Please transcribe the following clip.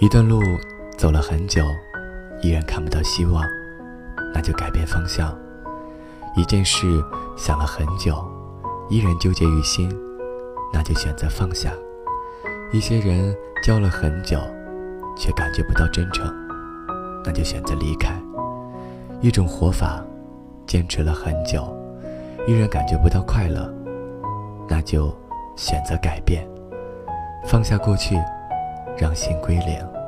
一段路走了很久，依然看不到希望，那就改变方向；一件事想了很久，依然纠结于心，那就选择放下；一些人交了很久，却感觉不到真诚，那就选择离开；一种活法坚持了很久，依然感觉不到快乐，那就选择改变。放下过去，让心归零。